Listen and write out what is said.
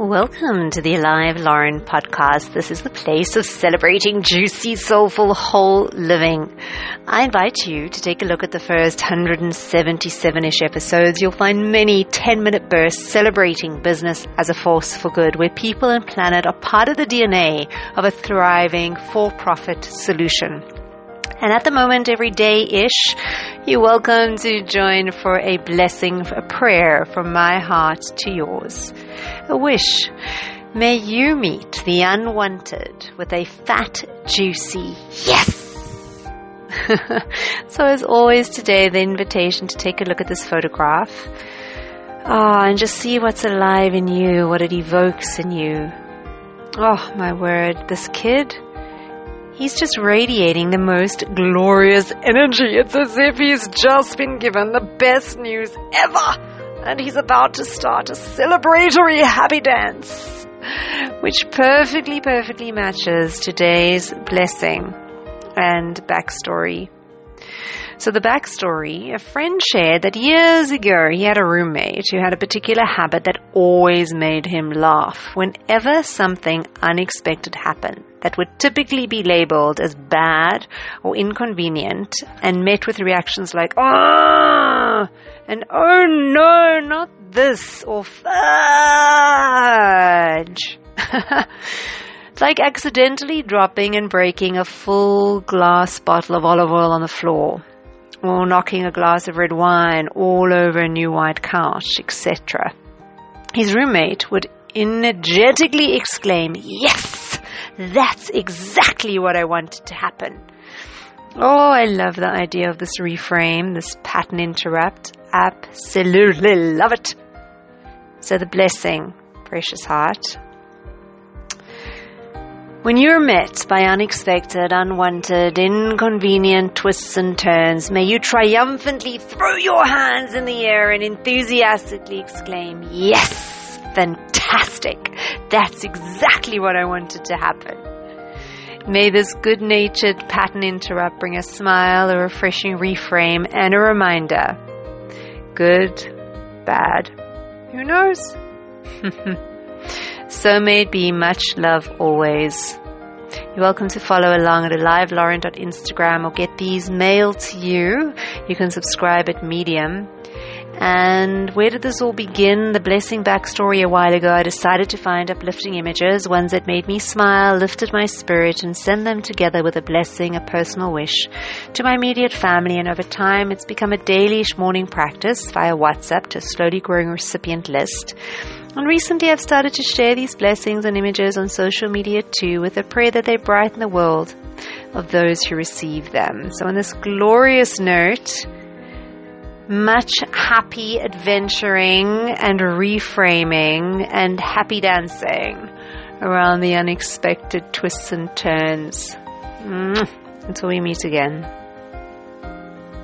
Welcome to the Alive Lauren podcast. This is the place of celebrating juicy, soulful, whole living. I invite you to take a look at the first 177 ish episodes. You'll find many 10 minute bursts celebrating business as a force for good, where people and planet are part of the DNA of a thriving for profit solution. And at the moment, every day ish, you're welcome to join for a blessing, a prayer from my heart to yours. A wish. May you meet the unwanted with a fat, juicy yes! so, as always, today, the invitation to take a look at this photograph. Oh, and just see what's alive in you, what it evokes in you. Oh, my word, this kid He's just radiating the most glorious energy. It's as if he's just been given the best news ever. And he's about to start a celebratory happy dance, which perfectly, perfectly matches today's blessing and backstory. So the backstory, a friend shared that years ago he had a roommate who had a particular habit that always made him laugh whenever something unexpected happened that would typically be labeled as bad or inconvenient and met with reactions like, ah, and oh no, not this, or fudge. it's like accidentally dropping and breaking a full glass bottle of olive oil on the floor or knocking a glass of red wine all over a new white couch, etc. His roommate would energetically exclaim, Yes! That's exactly what I wanted to happen. Oh, I love the idea of this reframe, this pattern interrupt. Absolutely love it. So, the blessing, precious heart. When you're met by unexpected, unwanted, inconvenient twists and turns, may you triumphantly throw your hands in the air and enthusiastically exclaim, Yes! Fantastic! That's exactly what I wanted to happen. May this good natured pattern interrupt bring a smile, a refreshing reframe, and a reminder. Good, bad, who knows? So may it be much love always. You're welcome to follow along at alivelauren.instagram or get these mailed to you. You can subscribe at Medium. And where did this all begin? The blessing backstory a while ago, I decided to find uplifting images, ones that made me smile, lifted my spirit, and send them together with a blessing, a personal wish to my immediate family. And over time, it's become a daily morning practice via WhatsApp to a slowly growing recipient list. And recently I've started to share these blessings and images on social media too, with a prayer that they brighten the world of those who receive them. So, on this glorious note, much happy adventuring and reframing and happy dancing around the unexpected twists and turns. Mm. Until we meet again.